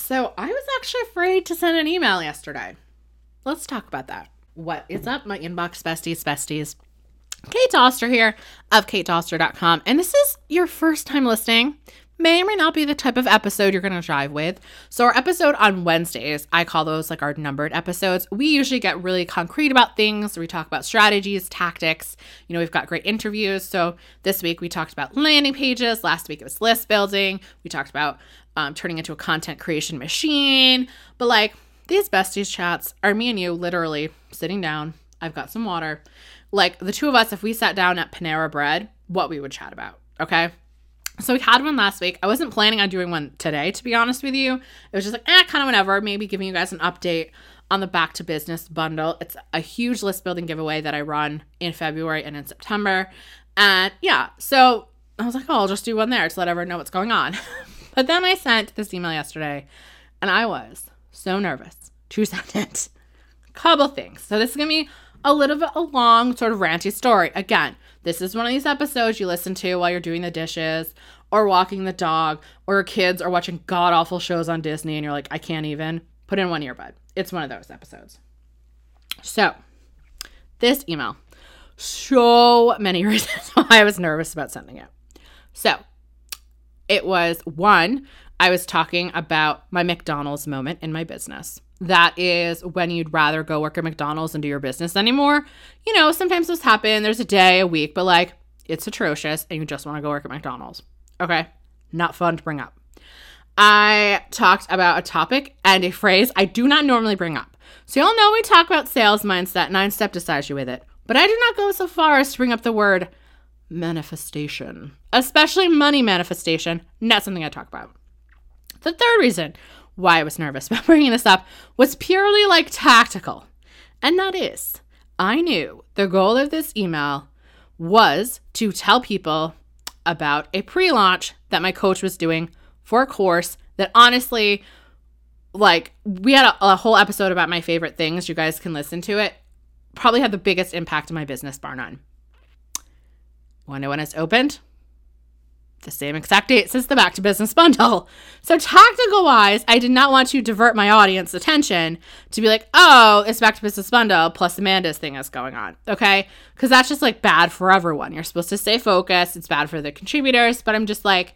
So I was actually afraid to send an email yesterday. Let's talk about that. What is up, my inbox besties, besties? Kate Doster here of katedoster.com. And this is your first time listening. May or may not be the type of episode you're going to drive with. So, our episode on Wednesdays, I call those like our numbered episodes. We usually get really concrete about things. We talk about strategies, tactics. You know, we've got great interviews. So, this week we talked about landing pages. Last week it was list building. We talked about um, turning into a content creation machine. But like these besties chats are me and you literally sitting down. I've got some water like the two of us, if we sat down at Panera Bread, what we would chat about. Okay. So we had one last week. I wasn't planning on doing one today, to be honest with you. It was just like, eh, kind of whatever. Maybe giving you guys an update on the Back to Business bundle. It's a huge list building giveaway that I run in February and in September. And yeah, so I was like, oh, I'll just do one there to let everyone know what's going on. but then I sent this email yesterday and I was so nervous to send it. Couple things. So this is to be a little bit a long, sort of ranty story. Again, this is one of these episodes you listen to while you're doing the dishes or walking the dog or kids are watching god awful shows on Disney and you're like, I can't even. Put in one earbud. It's one of those episodes. So, this email, so many reasons why I was nervous about sending it. So, it was one, I was talking about my McDonald's moment in my business that is when you'd rather go work at McDonald's and do your business anymore. You know, sometimes this happen. There's a day, a week, but like it's atrocious and you just want to go work at McDonald's. Okay. Not fun to bring up. I talked about a topic and a phrase I do not normally bring up. So y'all know we talk about sales mindset, nine step decides you with it. But I do not go so far as to bring up the word manifestation, especially money manifestation. Not something I talk about. The third reason why I was nervous about bringing this up was purely like tactical. And that is, I knew the goal of this email was to tell people about a pre launch that my coach was doing for a course that honestly, like, we had a, a, whole episode about my favorite things. You guys can listen to it. Probably had the biggest impact on my business, bar none. Know when it's opened? The same exact date since the Back to Business bundle. So, tactical wise, I did not want to divert my audience attention to be like, oh, it's Back to Business bundle plus Amanda's thing is going on. Okay. Because that's just like bad for everyone. You're supposed to stay focused. It's bad for the contributors. But I'm just like,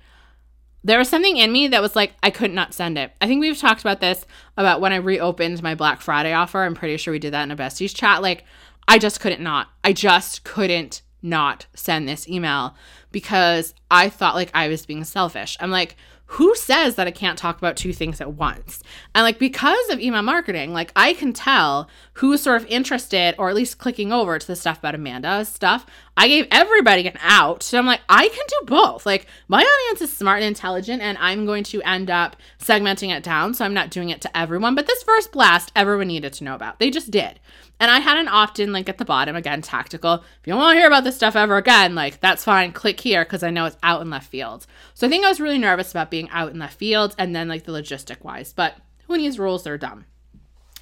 there was something in me that was like, I could not send it. I think we've talked about this about when I reopened my Black Friday offer. I'm pretty sure we did that in a besties chat. Like, I just couldn't not. I just couldn't not send this email because I thought like I was being selfish. I'm like, who says that I can't talk about two things at once? And like because of email marketing, like I can tell who's sort of interested or at least clicking over to the stuff about Amanda's stuff. I gave everybody an out. So I'm like, I can do both. Like my audience is smart and intelligent and I'm going to end up segmenting it down. So I'm not doing it to everyone. But this first blast, everyone needed to know about. They just did. And I had an opt in link at the bottom, again, tactical. If you don't want to hear about this stuff ever again, like that's fine. Click here because I know it's out in left field. So I think I was really nervous about being out in left field and then like the logistic wise. But who needs rules? They're dumb.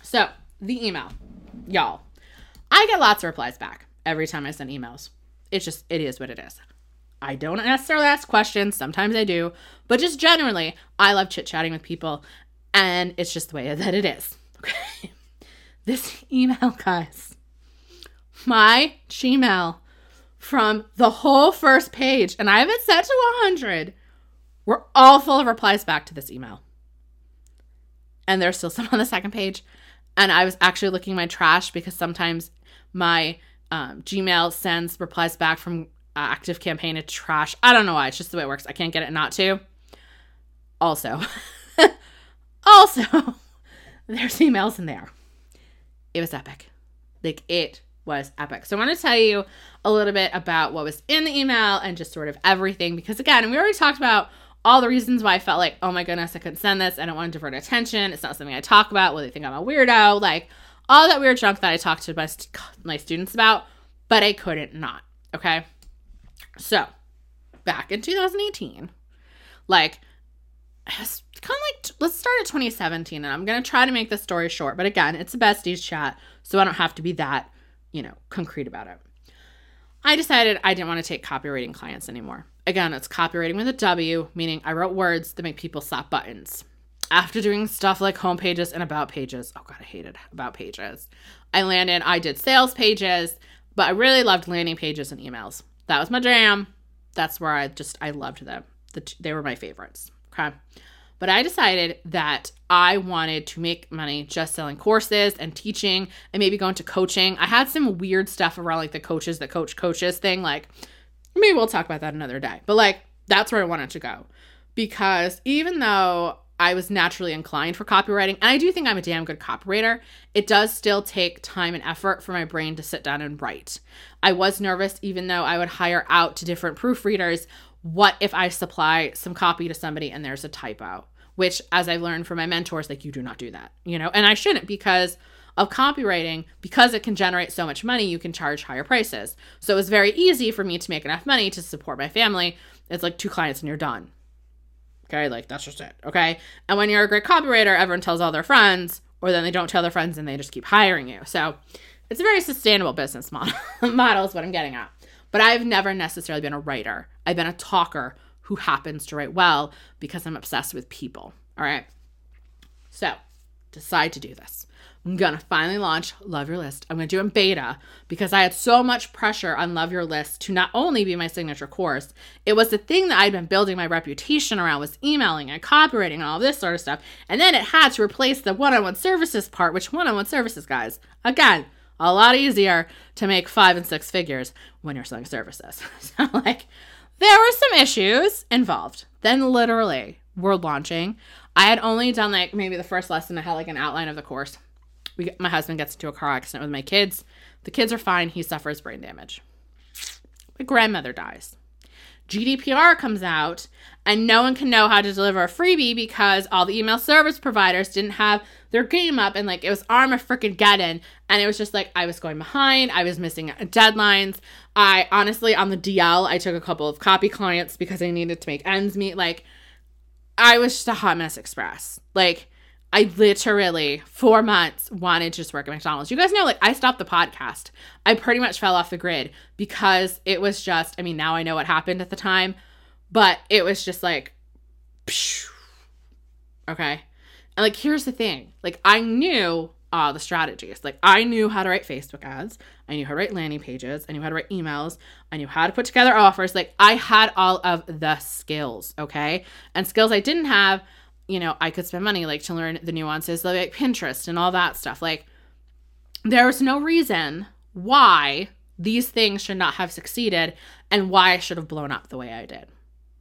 So the email, y'all, I get lots of replies back every time I send emails. It's just, it is what it is. I don't necessarily ask questions. Sometimes I do. But just generally, I love chit chatting with people. And it's just the way that it is. Okay this email, guys. My Gmail from the whole first page, and I have it set to 100, were all full of replies back to this email. And there's still some on the second page. And I was actually looking my trash because sometimes my um, Gmail sends replies back from uh, ActiveCampaign to trash. I don't know why. It's just the way it works. I can't get it not to. Also, also, there's emails in there it was epic. Like it was epic. So I want to tell you a little bit about what was in the email and just sort of everything because again, we already talked about all the reasons why I felt like, oh my goodness, I couldn't send this. I don't want to divert attention. It's not something I talk about. Will they think I'm a weirdo? Like all that weird junk that I talked to my, my students about, but I couldn't not. Okay. So back in 2018, like it's kind of like let's start at 2017 and i'm going to try to make this story short but again it's a besties chat so i don't have to be that you know concrete about it i decided i didn't want to take copywriting clients anymore again it's copywriting with a w meaning i wrote words that make people slap buttons after doing stuff like home pages and about pages, oh God, I hated about pages. I landed, I did sales pages, but I really loved landing pages and emails. That was my jam. That's where I just, I loved them. The, they were my favorites. Okay. But I decided that I wanted to make money just selling courses and teaching and maybe going to coaching. I had some weird stuff around like the coaches that coach coaches thing. Like, maybe we'll talk about that another day. But like, that's where I wanted to go. Because even though I was naturally inclined for copywriting, and I do think I'm a damn good copywriter, it does still take time and effort for my brain to sit down and write. I was nervous, even though I would hire out to different proofreaders. What if I supply some copy to somebody and there's a typo? which as I've learned from my mentors, like you do not do that, you know, and I shouldn't because of copywriting, because it can generate so much money, you can charge higher prices. So it was very easy for me to make enough money to support my family. It's like two clients and you're done. Okay, like that's just it. Okay. And when you're a great copywriter, everyone tells all their friends, or then they don't tell their friends and they just keep hiring you. So it's a very sustainable business model, model is what I'm getting at. But I've never necessarily been a writer. I've been a talker who happens to write well because I'm obsessed with people. All right. So decide to do this. I'm gonna finally launch Love Your List. I'm gonna do it in beta because I had so much pressure on Love Your List to not only be my signature course, it was the thing that I'd been building my reputation around was emailing and copywriting and all this sort of stuff. And then it had to replace the one-on-one services part, which one-on-one services, guys, again, a lot easier to make five and six figures when you're selling services. so like there were some issues involved. Then literally, we're launching. I had only done like maybe the first lesson. I had like an outline of the course. We, my husband gets into a car accident with my kids. The kids are fine. He suffers brain damage. My grandmother dies. GDPR comes out and no one can know how to deliver a freebie because all the email service providers didn't have their game up and like it was arm of freaking Geddon. And it was just like I was going behind, I was missing deadlines. I honestly, on the DL, I took a couple of copy clients because I needed to make ends meet. Like, I was just a hot mess express. Like, I literally, four months, wanted to just work at McDonald's. You guys know, like, I stopped the podcast. I pretty much fell off the grid because it was just, I mean, now I know what happened at the time, but it was just like, okay. And like, here's the thing like, I knew uh, the strategies. Like I knew how to write Facebook ads, I knew how to write landing pages, I knew how to write emails, I knew how to put together offers. Like I had all of the skills, okay? And skills I didn't have, you know, I could spend money like to learn the nuances of like Pinterest and all that stuff. Like there was no reason why these things should not have succeeded and why I should have blown up the way I did.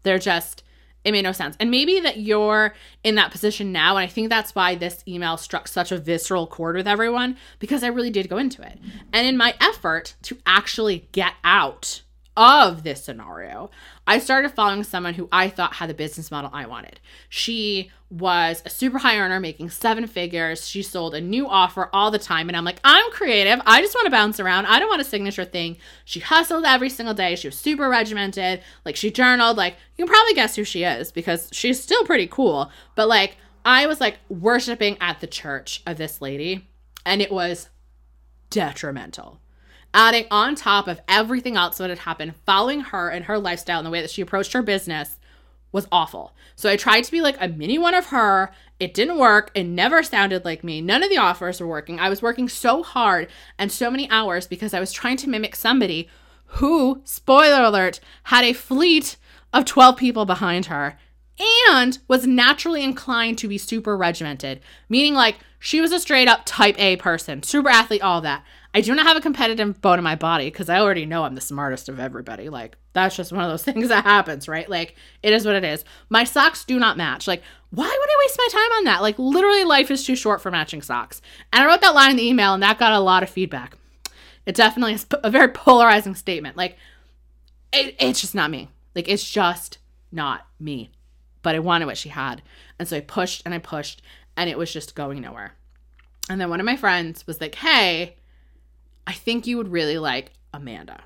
They're just it made no sense. And maybe that you're in that position now. And I think that's why this email struck such a visceral chord with everyone because I really did go into it. And in my effort to actually get out of this scenario, I started following someone who I thought had the business model I wanted. She was a super high earner making seven figures. She sold a new offer all the time. And I'm like, I'm creative. I just want to bounce around. I don't want a signature thing. She hustled every single day. She was super regimented. Like, she journaled. Like, you can probably guess who she is because she's still pretty cool. But like, I was like worshiping at the church of this lady, and it was detrimental adding on top of everything else that had happened, following her and her lifestyle and the way that she approached her business was awful. So I tried to be like a mini one of her. It didn't work. It never sounded like me. None of the offers were working. I was working so hard and so many hours because I was trying to mimic somebody who, spoiler alert, had a fleet of 12 people behind her and was naturally inclined to be super regimented, meaning like she was a straight up type A person, super athlete, all that. I do not have a competitive bone in my body because I already know I'm the smartest of everybody. Like, that's just one of those things that happens, right? Like, it is what it is. My socks do not match. Like, why would I waste my time on that? Like, literally, life is too short for matching socks. And I wrote that line in the email, and that got a lot of feedback. It definitely is a very polarizing statement. Like, it, it's just not me. Like, it's just not me. But I wanted what she had. And so I pushed and I pushed, and it was just going nowhere. And then one of my friends was like, hey, I think you would really like Amanda.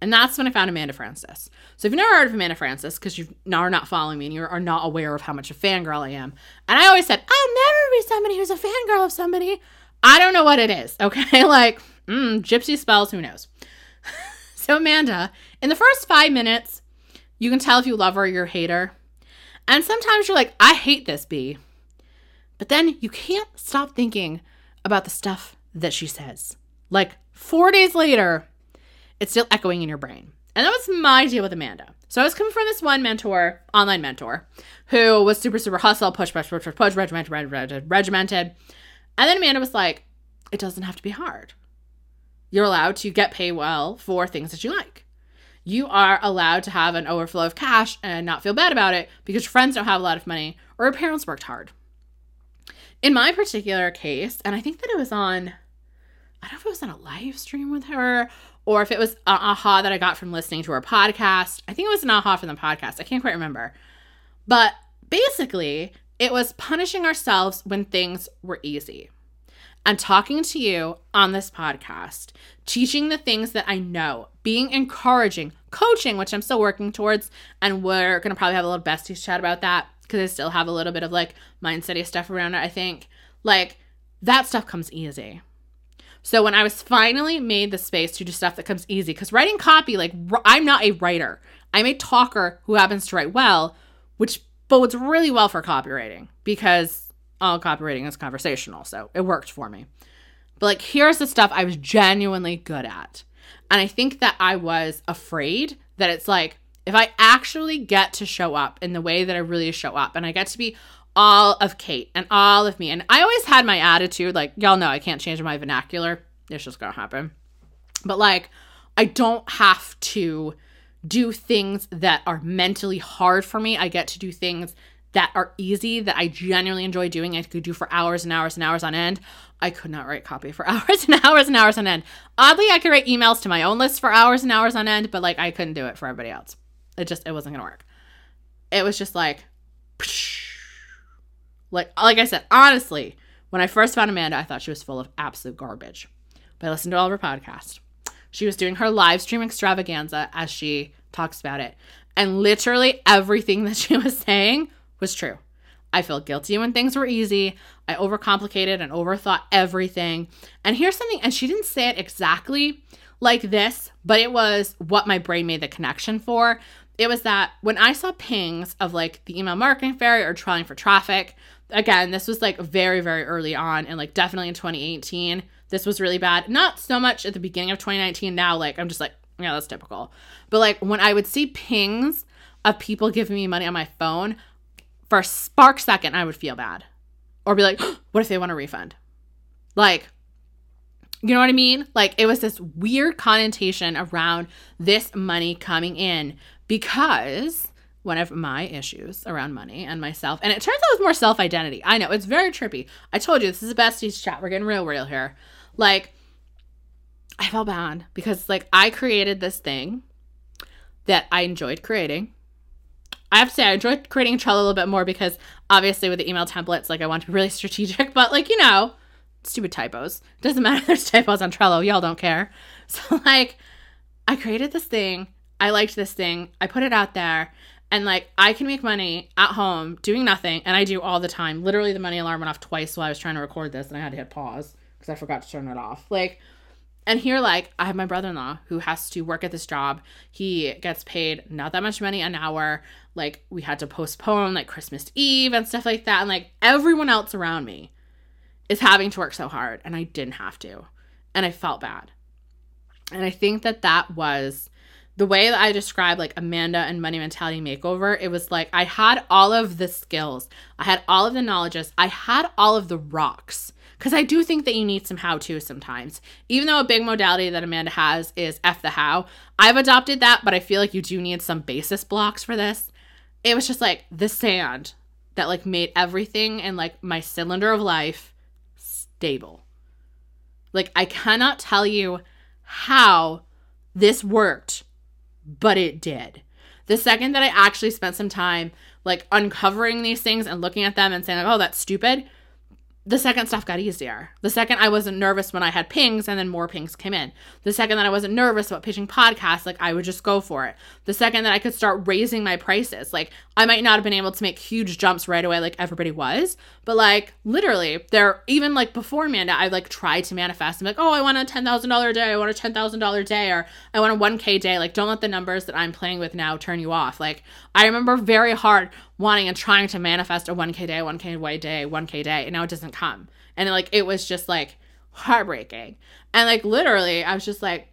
And that's when I found Amanda Frances. So if you've never heard of Amanda Frances, because you are not following me and you are not aware of how much a fangirl I am, and I always said, I'll never be somebody who's a fangirl of somebody. I don't know what it is, okay? like, mm, gypsy spells, who knows? so Amanda, in the first five minutes, you can tell if you love her or you hate her. And sometimes you're like, I hate this bee. But then you can't stop thinking about the stuff that she says. Like four days later, it's still echoing in your brain. And that was my deal with Amanda. So I was coming from this one mentor, online mentor, who was super, super hustle, push, push, push, push, push, regimented, regimented, regimented. And then Amanda was like, it doesn't have to be hard. You're allowed to get paid well for things that you like. You are allowed to have an overflow of cash and not feel bad about it because your friends don't have a lot of money or your parents worked hard. In my particular case, and I think that it was on, I don't know if it was on a live stream with her or if it was an aha that I got from listening to her podcast. I think it was an aha from the podcast. I can't quite remember. But basically, it was punishing ourselves when things were easy. And talking to you on this podcast, teaching the things that I know, being encouraging, coaching, which I'm still working towards. And we're going to probably have a little besties chat about that because I still have a little bit of like mindset stuff around it, I think. Like that stuff comes easy. So when I was finally made the space to do stuff that comes easy, because writing copy, like I'm not a writer, I'm a talker who happens to write well, which bodes really well for copywriting because all copywriting is conversational. So it worked for me. But like, here's the stuff I was genuinely good at. And I think that I was afraid that it's like, if I actually get to show up in the way that I really show up and I get to be all of Kate and all of me. And I always had my attitude, like, y'all know I can't change my vernacular. It's just gonna happen. But like, I don't have to do things that are mentally hard for me. I get to do things that are easy that I genuinely enjoy doing. I could do for hours and hours and hours on end. I could not write copy for hours and hours and hours on end. Oddly, I could write emails to my own list for hours and hours on end, but like I couldn't do it for everybody else. It just it wasn't gonna work. It was just like psh, like like I said, honestly, when I first found Amanda, I thought she was full of absolute garbage. But I listened to all of her podcasts. She was doing her live stream extravaganza as she talks about it. And literally everything that she was saying was true. I felt guilty when things were easy. I overcomplicated and overthought everything. And here's something, and she didn't say it exactly like this, but it was what my brain made the connection for. It was that when I saw pings of like the email marketing fairy or trying for traffic, again, this was like very, very early on and like definitely in 2018. This was really bad. Not so much at the beginning of 2019. Now, like, I'm just like, yeah, that's typical. But like when I would see pings of people giving me money on my phone, for a spark second, I would feel bad. Or be like, what if they want a refund? Like, you know what I mean? Like, it was this weird connotation around this money coming in because one of my issues around money and myself. And it turns out it was more self identity. I know it's very trippy. I told you this is a besties chat. We're getting real, real here. Like, I felt bad because like I created this thing that I enjoyed creating. I have to say I enjoyed creating Trello a little bit more because obviously with the email templates, like I want to be really strategic, but like, you know, stupid typos. Doesn't matter there's typos on Trello, y'all don't care. So like I created this thing. I liked this thing. I put it out there and like I can make money at home doing nothing, and I do all the time. Literally, the money alarm went off twice while I was trying to record this, and I had to hit pause because I forgot to turn it off. Like, and here, like, I have my brother in law who has to work at this job. He gets paid not that much money an hour. Like, we had to postpone like Christmas Eve and stuff like that. And like, everyone else around me is having to work so hard, and I didn't have to. And I felt bad. And I think that that was the way that I described like Amanda and Money Mentality Makeover, it was like I had all of the skills, I had all of the knowledges, I had all of the rocks. Because I do think that you need some how to sometimes. Even though a big modality that Amanda has is F the how, I've adopted that, but I feel like you do need some basis blocks for this. It was just like the sand that like made everything and like my cylinder of life stable. Like I cannot tell you how this worked but it did. The second that I actually spent some time like uncovering these things and looking at them and saying, like, oh, that's stupid, the second stuff got easier. The second I wasn't nervous when I had pings and then more pings came in. The second that I wasn't nervous about pitching podcasts, like I would just go for it. The second that I could start raising my prices, like I might not have been able to make huge jumps right away like everybody was, but like literally there even like before Amanda, I like tried to manifest. I'm like, oh, I want a ten thousand dollar day, I want a ten thousand dollar day, or I want a one K day. Like, don't let the numbers that I'm playing with now turn you off. Like, I remember very hard wanting and trying to manifest a 1K day, 1K way day, 1K day, and now it doesn't come. And like it was just like heartbreaking. And like literally, I was just like,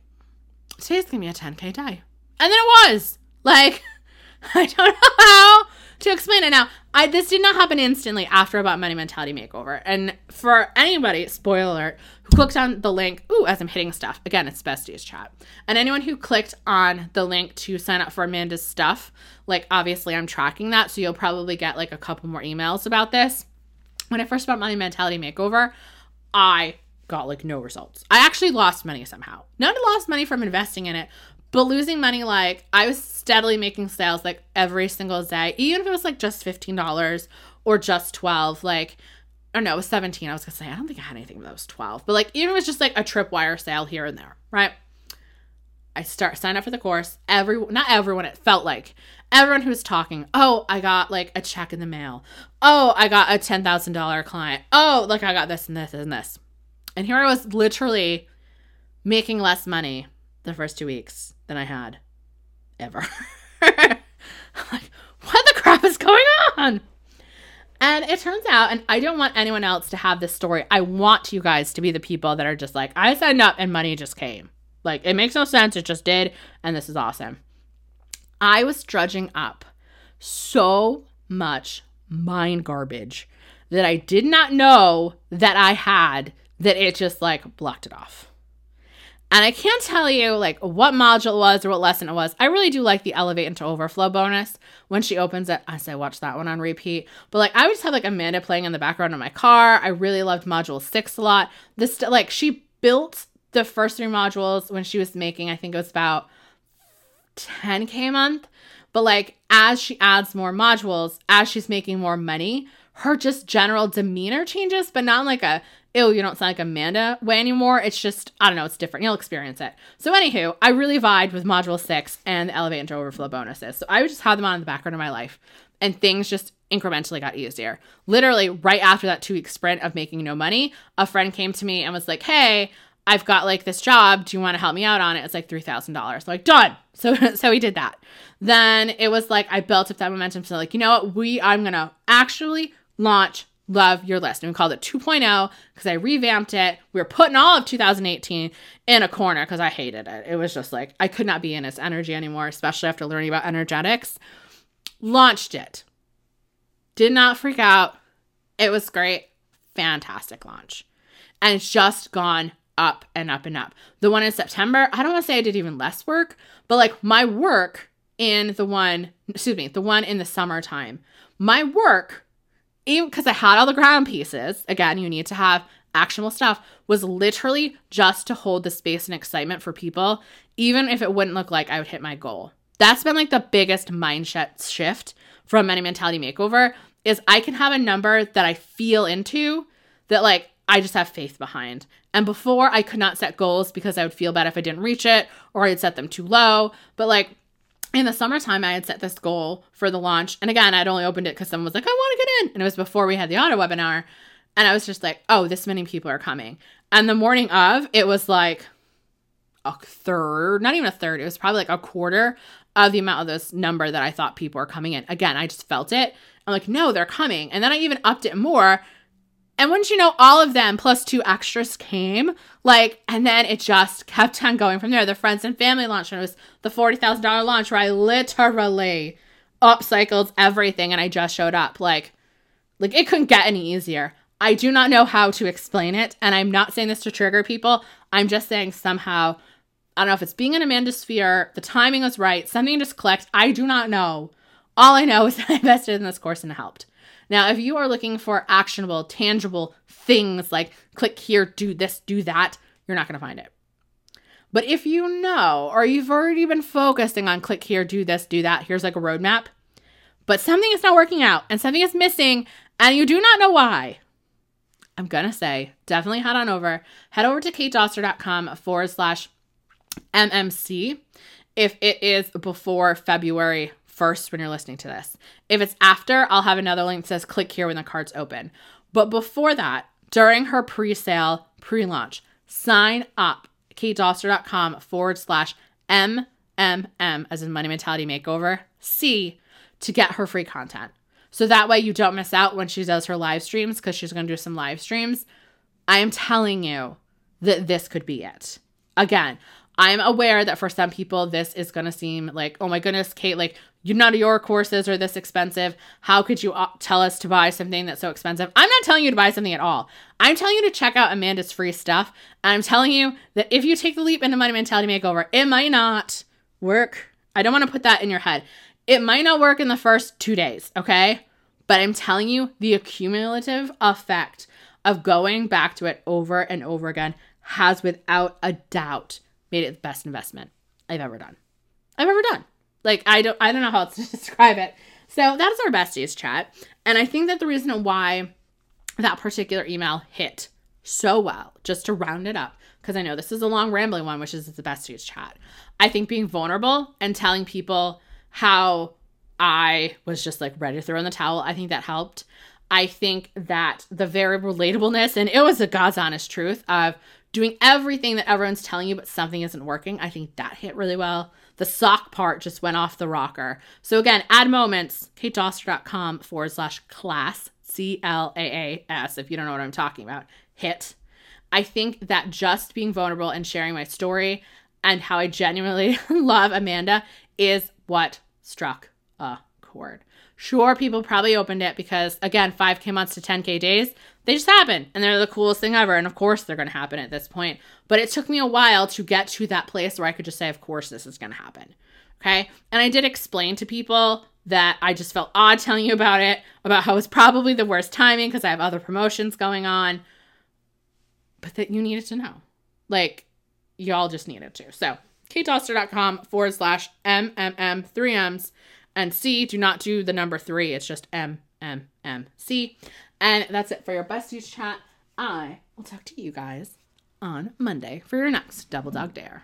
today's gonna be a 10K day. And then it was. Like, I don't know how to explain it now. I this did not happen instantly after about money mentality makeover. And for anybody, spoiler alert, who clicked on the link, ooh, as I'm hitting stuff. Again, it's besties chat. And anyone who clicked on the link to sign up for Amanda's stuff, like obviously I'm tracking that, so you'll probably get like a couple more emails about this. When I first bought money mentality makeover, I got like no results. I actually lost money somehow. Not lost money from investing in it, but losing money, like I was steadily making sales like every single day, even if it was like just $15 or just 12, like, or no, it was 17. I was gonna say, I don't think I had anything that was 12, but like, even if it was just like a tripwire sale here and there, right? I start sign up for the course. Every not everyone, it felt like everyone who was talking. Oh, I got like a check in the mail. Oh, I got a ten thousand dollar client. Oh, like I got this and this and this. And here I was literally making less money the first two weeks than I had ever. Like, what the crap is going on? And it turns out, and I don't want anyone else to have this story. I want you guys to be the people that are just like, I signed up and money just came. Like, it makes no sense. It just did. And this is awesome. I was drudging up so much mind garbage that I did not know that I had that it just like blocked it off. And I can't tell you like what module it was or what lesson it was. I really do like the elevate into overflow bonus when she opens it. I say watch that one on repeat. But like I would just have like Amanda playing in the background of my car. I really loved module six a lot. This like she built the first three modules when she was making, I think it was about 10k a month. But like as she adds more modules, as she's making more money, her just general demeanor changes, but not like a ew, you don't sound like Amanda way anymore. It's just, I don't know, it's different. You'll experience it. So, anywho, I really vied with Module 6 and the Elevate into Overflow bonuses. So, I would just have them on in the background of my life, and things just incrementally got easier. Literally, right after that two week sprint of making no money, a friend came to me and was like, hey, I've got like this job. Do you want to help me out on it? It's like $3,000. Like, done. So, so we did that. Then it was like, I built up that momentum. So, like, you know what? We, I'm to actually launch love your list. And we called it 2.0 because I revamped it. We were putting all of 2018 in a corner because I hated it. It was just like I could not be in its energy anymore, especially after learning about energetics. Launched it. Did not freak out. It was great. Fantastic launch. And it's just gone up and up and up. The one in September, I don't want to say I did even less work, but like my work in the one, excuse me, the one in the summertime, my work even because I had all the ground pieces, again, you need to have actionable stuff, was literally just to hold the space and excitement for people, even if it wouldn't look like I would hit my goal. That's been like the biggest mindset shift from Money Mentality Makeover is I can have a number that I feel into that like I just have faith behind. And before I could not set goals because I would feel bad if I didn't reach it or I'd set them too low. But like in the summertime, I had set this goal for the launch. And again, I'd only opened it because someone was like, I want to get in. And it was before we had the auto webinar. And I was just like, oh, this many people are coming. And the morning of, it was like a third, not even a third, it was probably like a quarter of the amount of this number that I thought people were coming in. Again, I just felt it. I'm like, no, they're coming. And then I even upped it more and once you know, all of them plus two extras came. Like, and then it just kept on going from there. The friends and family launch, and it was the $40,000 launch where I literally upcycled everything and I just showed up. Like, like it couldn't get any easier. I do not know how to explain it. And I'm not saying this to trigger people. I'm just saying somehow, I don't know if it's being in Amanda's sphere, the timing was right, something just clicked. I do not know. All I know is that I invested in this course and it helped. Now, if you are looking for actionable, tangible things like click here, do this, do that, you're not going to find it. But if you know, or you've already been focusing on click here, do this, do that, here's like a roadmap, but something is not working out and something is missing and you do not know why, I'm going to say definitely head on over, head over to katedoster.com forward slash MMC if it is before February first when you're listening to this. If it's after, I'll have another link that says click here when the cards open. But before that, during her pre sale, pre launch, sign up katedoster.com forward slash MMM, as in Money Mentality Makeover, C, to get her free content. So that way you don't miss out when she does her live streams because she's going to do some live streams. I am telling you that this could be it. Again, I'm aware that for some people, this is going to seem like, oh my goodness, Kate, like, you none of your courses are this expensive. How could you uh, tell us to buy something that's so expensive? I'm not telling you to buy something at all. I'm telling you to check out Amanda's free stuff. I'm telling you that if you take the leap into money mentality makeover, it might not work. I don't want to put that in your head. It might not work in the first two days, okay? But I'm telling you, the accumulative effect of going back to it over and over again has without a doubt made it the best investment I've ever done. I've ever done. Like I don't I don't know how else to describe it. So that is our besties chat. And I think that the reason why that particular email hit so well, just to round it up, because I know this is a long rambling one, which is the besties chat. I think being vulnerable and telling people how I was just like ready to throw in the towel, I think that helped. I think that the very relatableness, and it was a God's honest truth of doing everything that everyone's telling you, but something isn't working. I think that hit really well. The sock part just went off the rocker. So again, add moments, katedoster.com forward slash class, C L A A S, if you don't know what I'm talking about, hit. I think that just being vulnerable and sharing my story and how I genuinely love Amanda is what struck a chord. Sure, people probably opened it because, again, 5K months to 10K days, they just happen and they're the coolest thing ever. And of course, they're going to happen at this point. But it took me a while to get to that place where I could just say, of course, this is going to happen. Okay. And I did explain to people that I just felt odd telling you about it, about how it's probably the worst timing because I have other promotions going on, but that you needed to know. Like, y'all just needed to. So, katedoster.com forward slash MMM, three M's and C, do not do the number three. It's just M M M C. And that's it for your besties chat. I will talk to you guys on Monday for your next Double Dog Dare.